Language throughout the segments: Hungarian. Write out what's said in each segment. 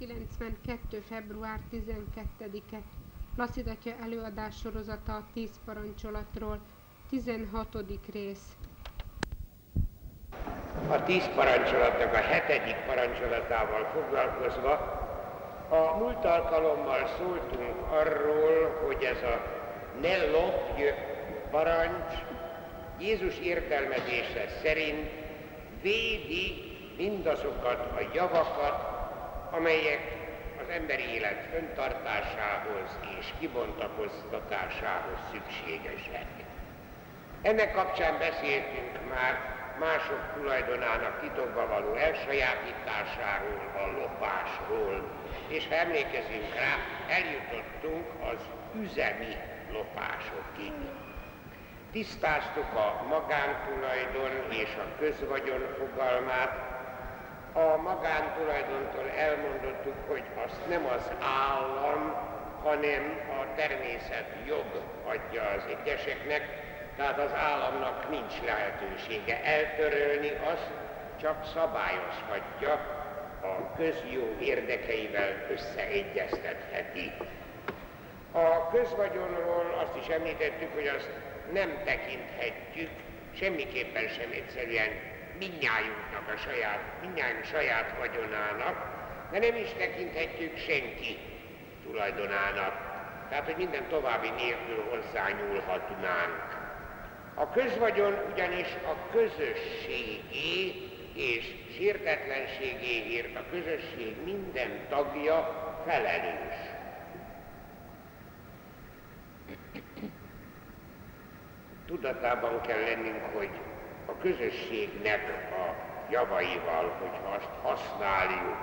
1992. február 12-e Lasszidatja előadás sorozata a 10 parancsolatról, 16. rész. A tíz parancsolatnak a hetedik parancsolatával foglalkozva a múlt alkalommal szóltunk arról, hogy ez a ne lopj parancs Jézus értelmezése szerint védi mindazokat a javakat, amelyek az emberi élet föntartásához és kibontakoztatásához szükségesek. Ennek kapcsán beszéltünk már mások tulajdonának titokba való elsajátításáról, a lopásról, és ha emlékezünk rá, eljutottunk az üzemi lopásokig. Tisztáztuk a magántulajdon és a közvagyon fogalmát, a magántulajdontól elmondottuk, hogy azt nem az állam, hanem a természet jog adja az egyeseknek, tehát az államnak nincs lehetősége eltörölni azt, csak szabályozhatja, a közjó érdekeivel összeegyeztetheti. A közvagyonról azt is említettük, hogy azt nem tekinthetjük semmiképpen sem egyszerűen minnyájunknak a saját, minnyájunk saját vagyonának, de nem is tekinthetjük senki tulajdonának. Tehát, hogy minden további nélkül hozzányúlhatnánk. A közvagyon ugyanis a közösségé és sértetlenségéért a közösség minden tagja felelős. Tudatában kell lennünk, hogy a közösségnek a javaival, hogyha azt használjuk,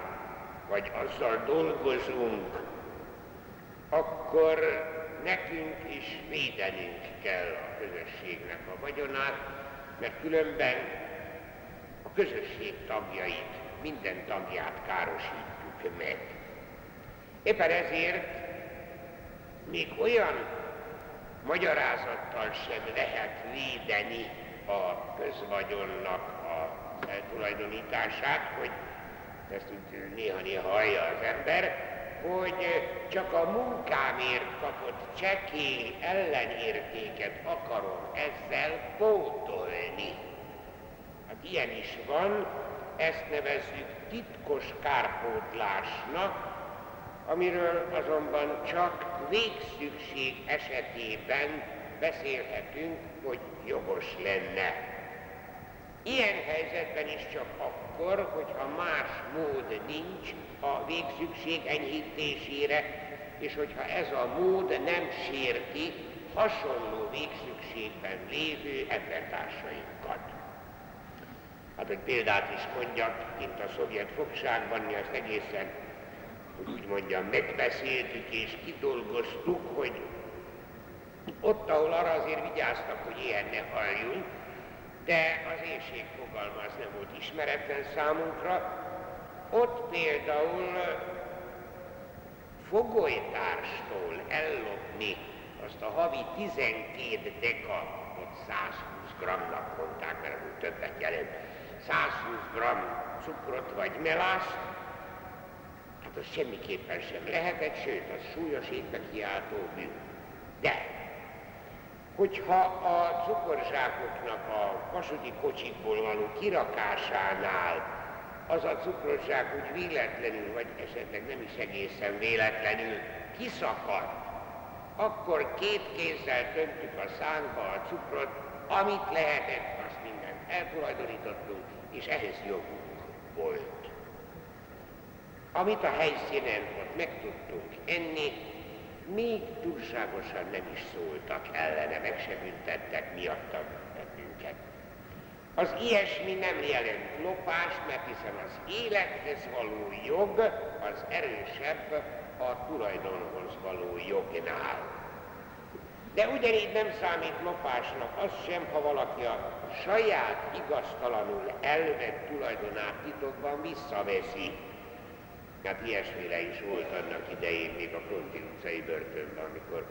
vagy azzal dolgozunk, akkor nekünk is védenünk kell a közösségnek a vagyonát, mert különben a közösség tagjait, minden tagját károsítjuk meg. Éppen ezért még olyan magyarázattal sem lehet védeni a közvagyonnak a eltulajdonítását, hogy ezt úgy néha-néha hallja az ember, hogy csak a munkámért kapott csekély ellenértéket akarom ezzel pótolni. Hát ilyen is van, ezt nevezzük titkos kárpótlásnak, amiről azonban csak végszükség esetében beszélhetünk, hogy jogos lenne. Ilyen helyzetben is csak akkor, hogyha más mód nincs a végszükség enyhítésére, és hogyha ez a mód nem sérti hasonló végszükségben lévő embertársainkat. Hát egy példát is mondjak, mint a szovjet fogságban, mi azt egészen, hogy úgy mondjam, megbeszéltük és kidolgoztuk, hogy ott, ahol arra azért vigyáztak, hogy ilyen ne halljunk, de az éjség fogalma az nem volt ismeretlen számunkra. Ott például fogolytárstól ellopni azt a havi 12 deka, ott 120 grammnak mondták, mert úgy többet jelent, 120 gramm cukrot vagy melást, hát az semmiképpen sem lehetett, sőt, az súlyos étbe kiáltó bűn. De hogyha a cukorzsákoknak a vasúti kocsikból való kirakásánál az a cukorzsák úgy véletlenül, vagy esetleg nem is egészen véletlenül kiszakad, akkor két kézzel töntük a szánkba a cukrot, amit lehetett, azt mindent eltulajdonítottunk, és ehhez jogunk volt. Amit a helyszínen ott meg tudtunk enni, még túlságosan nem is szóltak ellene, meg se büntettek miatta bennünket. Az ilyesmi nem jelent lopást, mert hiszen az élethez való jog az erősebb a tulajdonhoz való jognál. De ugyanígy nem számít lopásnak az sem, ha valaki a saját igaztalanul elvett tulajdonát titokban visszaveszi, Hát ilyesmire is volt annak idején még a Fronti utcai börtönben, amikor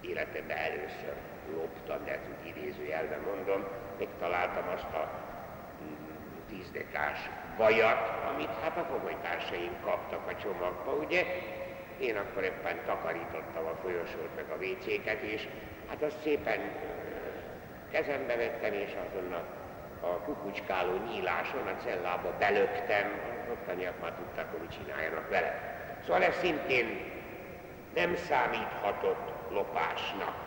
életemben először loptam, de úgy idézőjelben mondom, megtaláltam azt a 10 dekás vajat, amit hát a fogolytársaim kaptak a csomagba, ugye? Én akkor éppen takarítottam a folyosót meg a vécéket, és hát azt szépen kezembe vettem, és azon a, a kukucskáló nyíláson a cellába belöktem, a ottaniak már tudták, hogy mit csináljanak vele. Szóval ez szintén nem számíthatott lopásnak.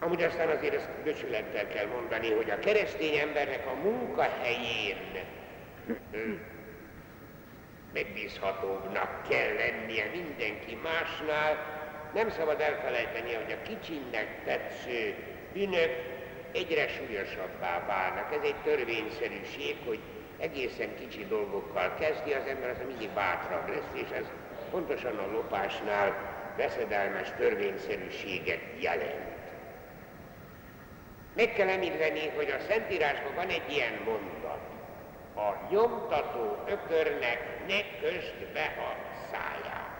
Amúgy aztán azért ezt becsülettel kell mondani, hogy a keresztény embernek a munkahelyén megbízhatóbbnak kell lennie mindenki másnál. Nem szabad elfelejteni, hogy a kicsinnek tetsző bűnök egyre súlyosabbá válnak. Ez egy törvényszerűség, hogy egészen kicsi dolgokkal kezdi az ember, az mindig bátrabb lesz, és ez pontosan a lopásnál veszedelmes törvényszerűséget jelent. Meg kell említeni, hogy a Szentírásban van egy ilyen mondat. A nyomtató ökörnek ne kösd be a száját.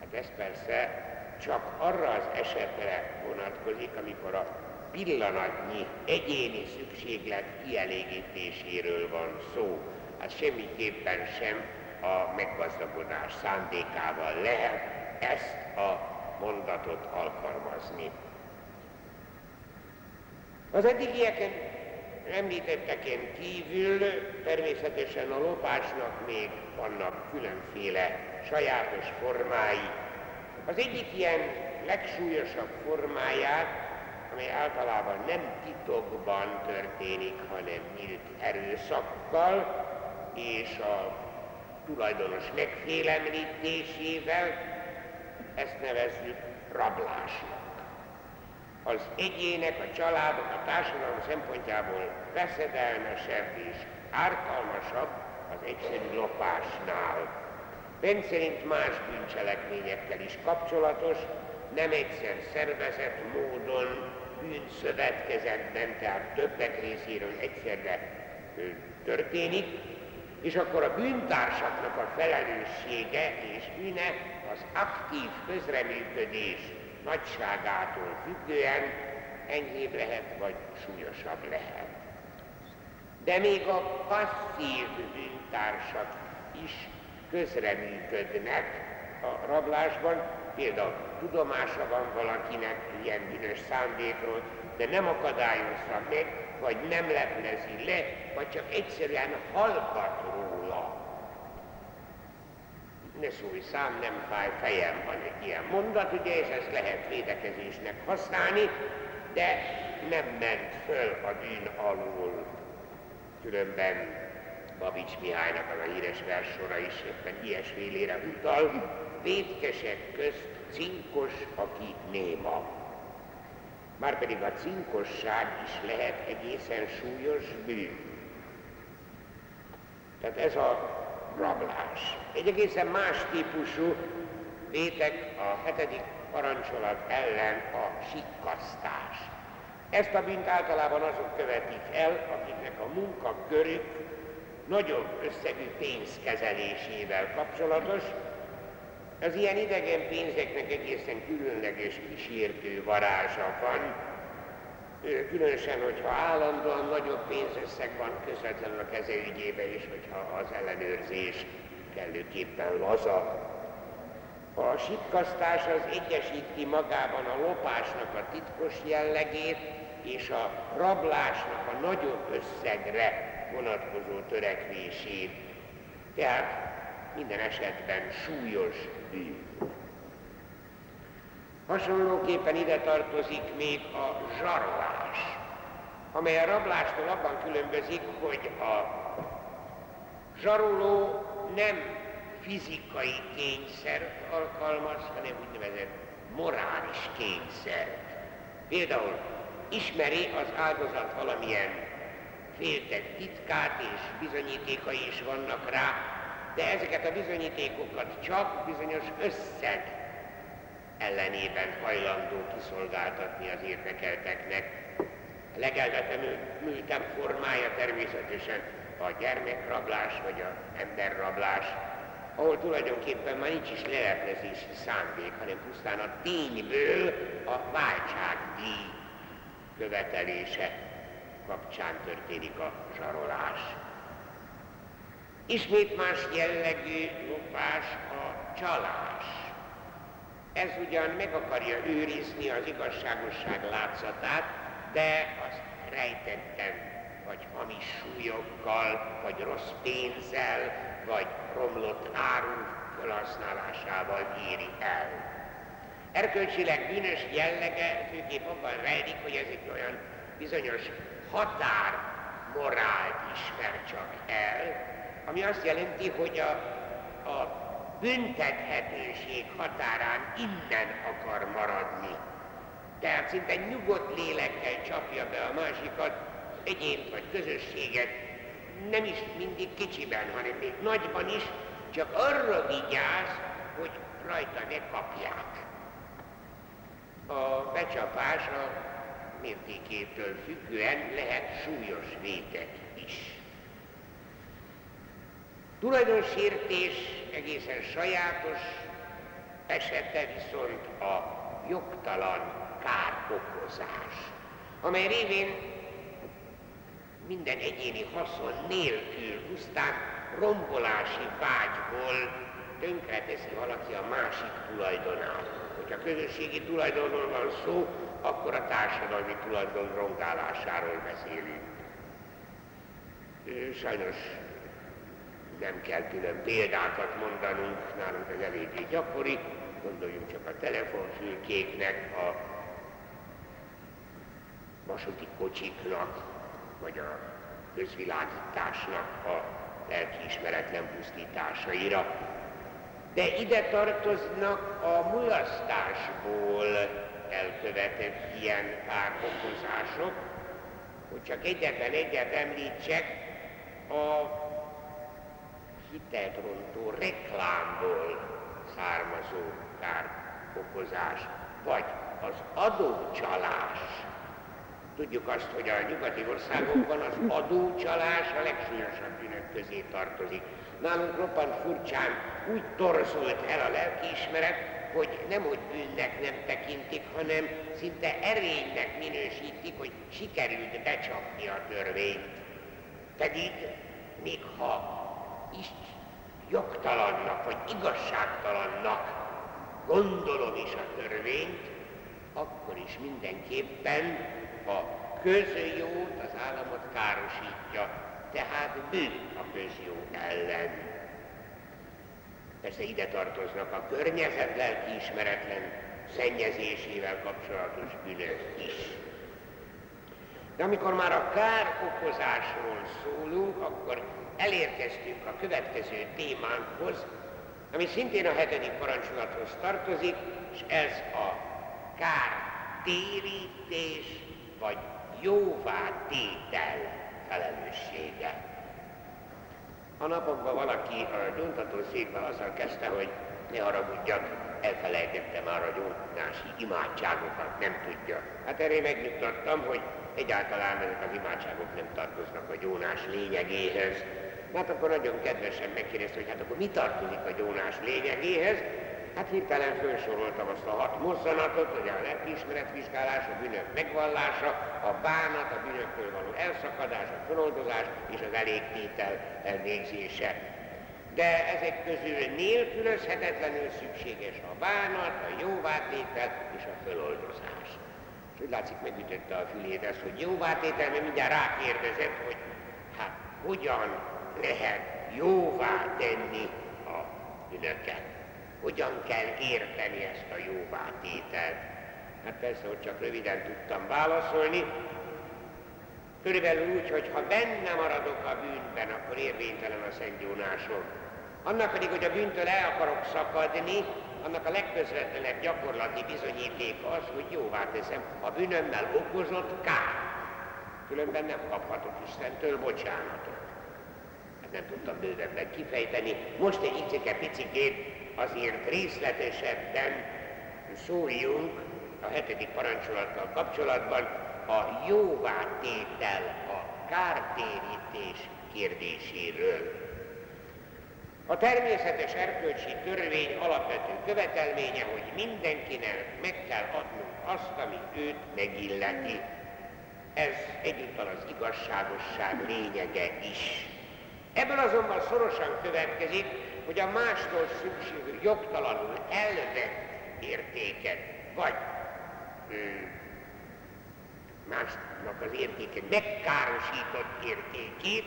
Hát ez persze csak arra az esetre vonatkozik, amikor a pillanatnyi egyéni szükséglet kielégítéséről van szó. Hát semmiképpen sem a meggazdagodás szándékával lehet ezt a mondatot alkalmazni. Az eddigieken említetteken kívül természetesen a lopásnak még vannak különféle sajátos formái. Az egyik ilyen legsúlyosabb formáját, amely általában nem titokban történik, hanem nyílt erőszakkal, és a tulajdonos megfélemlítésével, ezt nevezzük rablásnak az egyének, a családok, a társadalom szempontjából veszedelmesebb és ártalmasabb az egyszerű lopásnál. Rendszerint más bűncselekményekkel is kapcsolatos, nem egyszer szervezett módon, bűnszövetkezetben, tehát többek részéről egyszerre történik, és akkor a bűntársaknak a felelőssége és bűne az aktív közreműködés nagyságától függően enyhébb lehet, vagy súlyosabb lehet. De még a passzív bűntársak is közreműködnek a rablásban, például tudomása van valakinek ilyen bűnös szándékról, de nem akadályozza meg, vagy nem leplezi le, vagy csak egyszerűen hallgat róla ne szólj szám, nem fáj, fejem van egy ilyen mondat, ugye, és ezt lehet védekezésnek használni, de nem ment föl a bűn alól. Különben Babics Mihálynak az a híres versora is éppen ilyesfélére utal, védkesek közt cinkos, aki néma. Márpedig a cinkosság is lehet egészen súlyos bűn. Tehát ez a rablás. Egy egészen más típusú vétek a hetedik parancsolat ellen a sikkasztás. Ezt a bűnt általában azok követik el, akiknek a munkakörük nagyobb összegű pénzkezelésével kapcsolatos. Az ilyen idegen pénzeknek egészen különleges kísértő varázsa van, különösen, hogyha állandóan nagyobb pénzösszeg van közvetlenül a kezelőgyébe, és hogyha az ellenőrzés kellőképpen laza. A sikkasztás az egyesíti magában a lopásnak a titkos jellegét, és a rablásnak a nagyobb összegre vonatkozó törekvését. Tehát minden esetben súlyos bűn. Hasonlóképpen ide tartozik még a zsarolás, amely a rablástól abban különbözik, hogy a zsaroló nem fizikai kényszer alkalmaz, hanem úgynevezett morális kényszer. Például ismeri az áldozat valamilyen féltett titkát, és bizonyítékai is vannak rá, de ezeket a bizonyítékokat csak bizonyos összeg ellenében hajlandó kiszolgáltatni az érdekelteknek. A legelvetemültebb formája természetesen a gyermekrablás vagy a emberrablás, ahol tulajdonképpen már nincs is leleplezési szándék, hanem pusztán a tényből a váltságdíj követelése kapcsán történik a zsarolás. Ismét más jellegű lopás a csalás. Ez ugyan meg akarja őrizni az igazságosság látszatát, de azt rejtettem, vagy hamis súlyokkal, vagy rossz pénzzel, vagy romlott áru felhasználásával éri el. Erkölcsileg bűnös jellege főképp abban rejlik, hogy ez egy olyan bizonyos határ morált ismer csak el, ami azt jelenti, hogy a, a büntethetőség határán innen akar maradni. Tehát szinte nyugodt lélekkel csapja be a másikat, egyént vagy közösséget, nem is mindig kicsiben, hanem még nagyban is, csak arra vigyáz, hogy rajta ne kapják. A becsapás a mértékétől függően lehet súlyos vétek is. Tulajdonsértés egészen sajátos esete viszont a jogtalan károkozás, amely révén minden egyéni haszon nélkül pusztán rombolási vágyból tönkreteszi valaki a másik tulajdonát. Hogyha közösségi tulajdonról van szó, akkor a társadalmi tulajdon rongálásáról beszélünk. Sajnos nem kell külön példákat mondanunk, nálunk ez eléggé gyakori, gondoljunk csak a telefonfülkéknek, a vasúti kocsiknak, vagy a közvilágításnak a lelkiismeretlen pusztításaira. De ide tartoznak a mulasztásból elkövetett ilyen károkozások, hogy csak egyetlen egyet említsek, a hitelrontó reklámból származó károkozás, vagy az adócsalás. Tudjuk azt, hogy a nyugati országokban az adócsalás a legsúlyosabb bűnök közé tartozik. Nálunk roppant furcsán úgy torzult el a lelkiismeret, hogy nem hogy bűnnek nem tekintik, hanem szinte erénynek minősítik, hogy sikerült becsapni a törvényt. Pedig még ha is jogtalannak vagy igazságtalannak gondolom is a törvényt, akkor is mindenképpen a közjót, az államot károsítja, tehát bűn a közjó ellen. Persze ide tartoznak a környezet lelkiismeretlen szennyezésével kapcsolatos bűnök is. De amikor már a kár okozásról szólunk, akkor elérkeztünk a következő témánkhoz, ami szintén a hetedik parancsolathoz tartozik, és ez a kár térítés vagy jóvá tétel felelőssége. A napokban valaki a gyóntató székben azzal kezdte, hogy ne haragudjak, elfelejtettem már a gyónási imádságokat, nem tudja. Hát erre megnyugtattam, hogy egyáltalán ezek az imádságok nem tartoznak a gyónás lényegéhez, Hát akkor nagyon kedvesen megkérdezte, hogy hát akkor mi tartozik a gyónás lényegéhez. Hát hirtelen felsoroltam azt a hat mozzanatot, hogy a lelkiismeretvizsgálás, a bűnök megvallása, a bánat, a bűnökről való elszakadás, a feloldozás és az elégtétel elvégzése. De ezek közül nélkülözhetetlenül szükséges a bánat, a jóvátétel és a feloldozás. És úgy látszik megütötte a fülét ezt, hogy jóvátétel, mert mindjárt rákérdezett, hogy hát hogyan lehet jóvá tenni a bűnöket. Hogyan kell érteni ezt a jóvá tételt? Hát persze, hogy csak röviden tudtam válaszolni. Körülbelül úgy, hogy ha benne maradok a bűnben, akkor érvénytelen a szentgyónásom. Annak pedig, hogy a bűntől el akarok szakadni, annak a legközvetlenebb gyakorlati bizonyíték az, hogy jóvá teszem a bűnömmel okozott kár. Különben nem kaphatok Istentől bocsánatot nem tudtam bővebben kifejteni. Most egy icike picikét azért részletesebben szóljunk a hetedik parancsolattal kapcsolatban a jóvátétel, a kártérítés kérdéséről. A természetes erkölcsi törvény alapvető követelménye, hogy mindenkinek meg kell adnunk azt, ami őt megilleti. Ez egyúttal az igazságosság lényege is. Ebből azonban szorosan következik, hogy a mástól szükségű jogtalanul elvett értéket, vagy másnak az értéke megkárosított értékét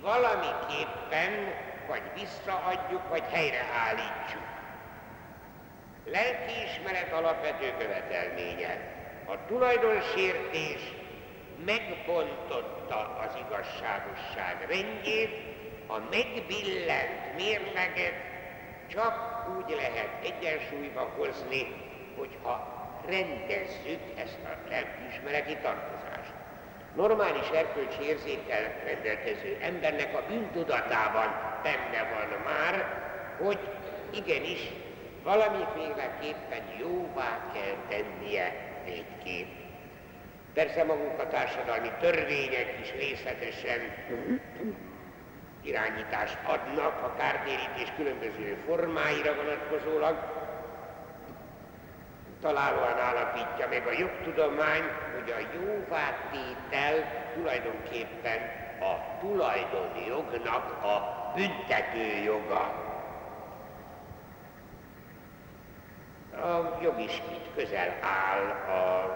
valamiképpen vagy visszaadjuk, vagy helyreállítsuk. Lelkiismeret alapvető követelménye. A tulajdonsértés megbontotta az igazságosság rendjét, a megbillent mérleget csak úgy lehet egyensúlyba hozni, hogyha rendezzük ezt a lelkiismereti tartozást. Normális erkölcsi érzékkel rendelkező embernek a bűntudatában benne van már, hogy igenis valamiféleképpen jóvá kell tennie végképp. Persze maguk a társadalmi törvények is részletesen irányítást adnak a kártérítés különböző formáira vonatkozólag, találóan állapítja meg a jogtudomány, hogy a jóvátétel tulajdonképpen a tulajdoni jognak a büntető joga. A jog is itt közel áll az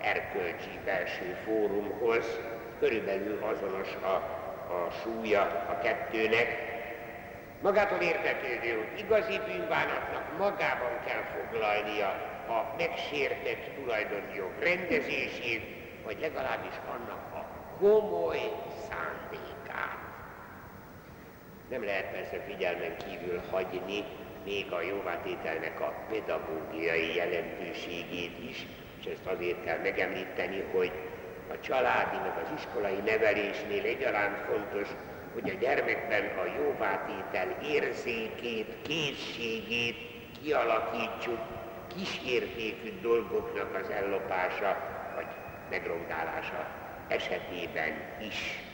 erkölcsi belső fórumhoz, körülbelül azonos a, a súlya a kettőnek, Magától értetődő, hogy igazi bűnbánatnak magában kell foglalnia a megsértett tulajdonjog rendezését, vagy legalábbis annak a komoly szándékát. Nem lehet persze figyelmen kívül hagyni még a jóvátételnek a pedagógiai jelentőségét is, és ezt azért kell megemlíteni, hogy a családi, meg az iskolai nevelésnél egyaránt fontos, hogy a gyermekben a jóvátétel érzékét, készségét kialakítsuk, kísértékű dolgoknak az ellopása vagy megrongálása esetében is.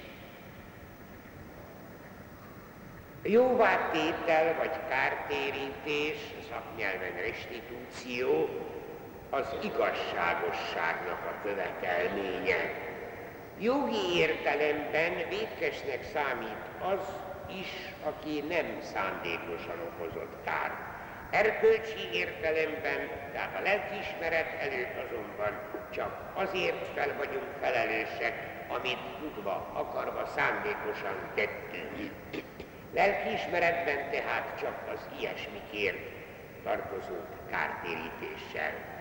Jóvátétel vagy kártérítés, szaknyelven restitúció, az igazságosságnak a követelménye. Jogi értelemben vétkesnek számít az is, aki nem szándékosan okozott kárt. Erkölcsi értelemben, tehát a lelkiismeret előtt azonban csak azért fel vagyunk felelősek, amit tudva, akarva, szándékosan tettünk. Lelkiismeretben tehát csak az ilyesmikért tartozó kártérítéssel.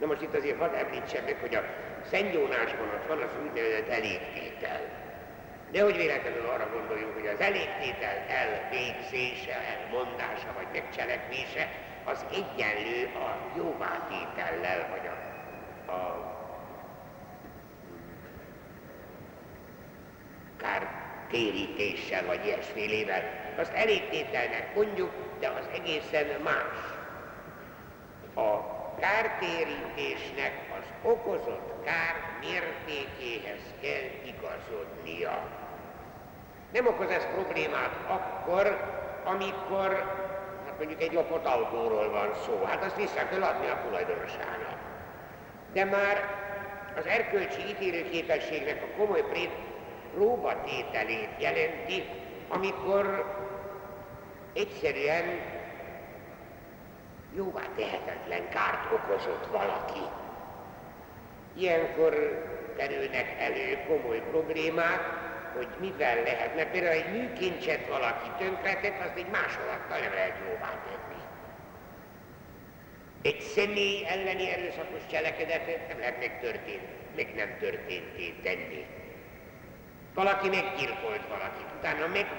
Na most itt azért hadd említsem meg, hogy a Szentgyónásban ott van az úgynevezett elégtétel. Nehogy véletlenül arra gondoljunk, hogy az elégtétel elvégzése, elmondása vagy megcselekvése az egyenlő a jóvátétellel, vagy a, a kártérítéssel, vagy ilyesfélével. Azt elégtételnek mondjuk, de az egészen más. A kártérítésnek az okozott kár mértékéhez kell igazodnia. Nem okoz ez problémát akkor, amikor hát mondjuk egy lopott autóról van szó, hát azt vissza kell adni a tulajdonosának. De már az erkölcsi ítélőképességnek a komoly próbatételét jelenti, amikor egyszerűen jóvá tehetetlen kárt okozott valaki. Ilyenkor kerülnek elő komoly problémák, hogy mivel lehetne. Például egy műkincset valaki tönkretett, azt egy másolattal nem lehet jóvá tenni. Egy személy elleni erőszakos cselekedetet nem lehet még, történt, még nem történté tenni. Valaki meggyilkolt valakit, utána meg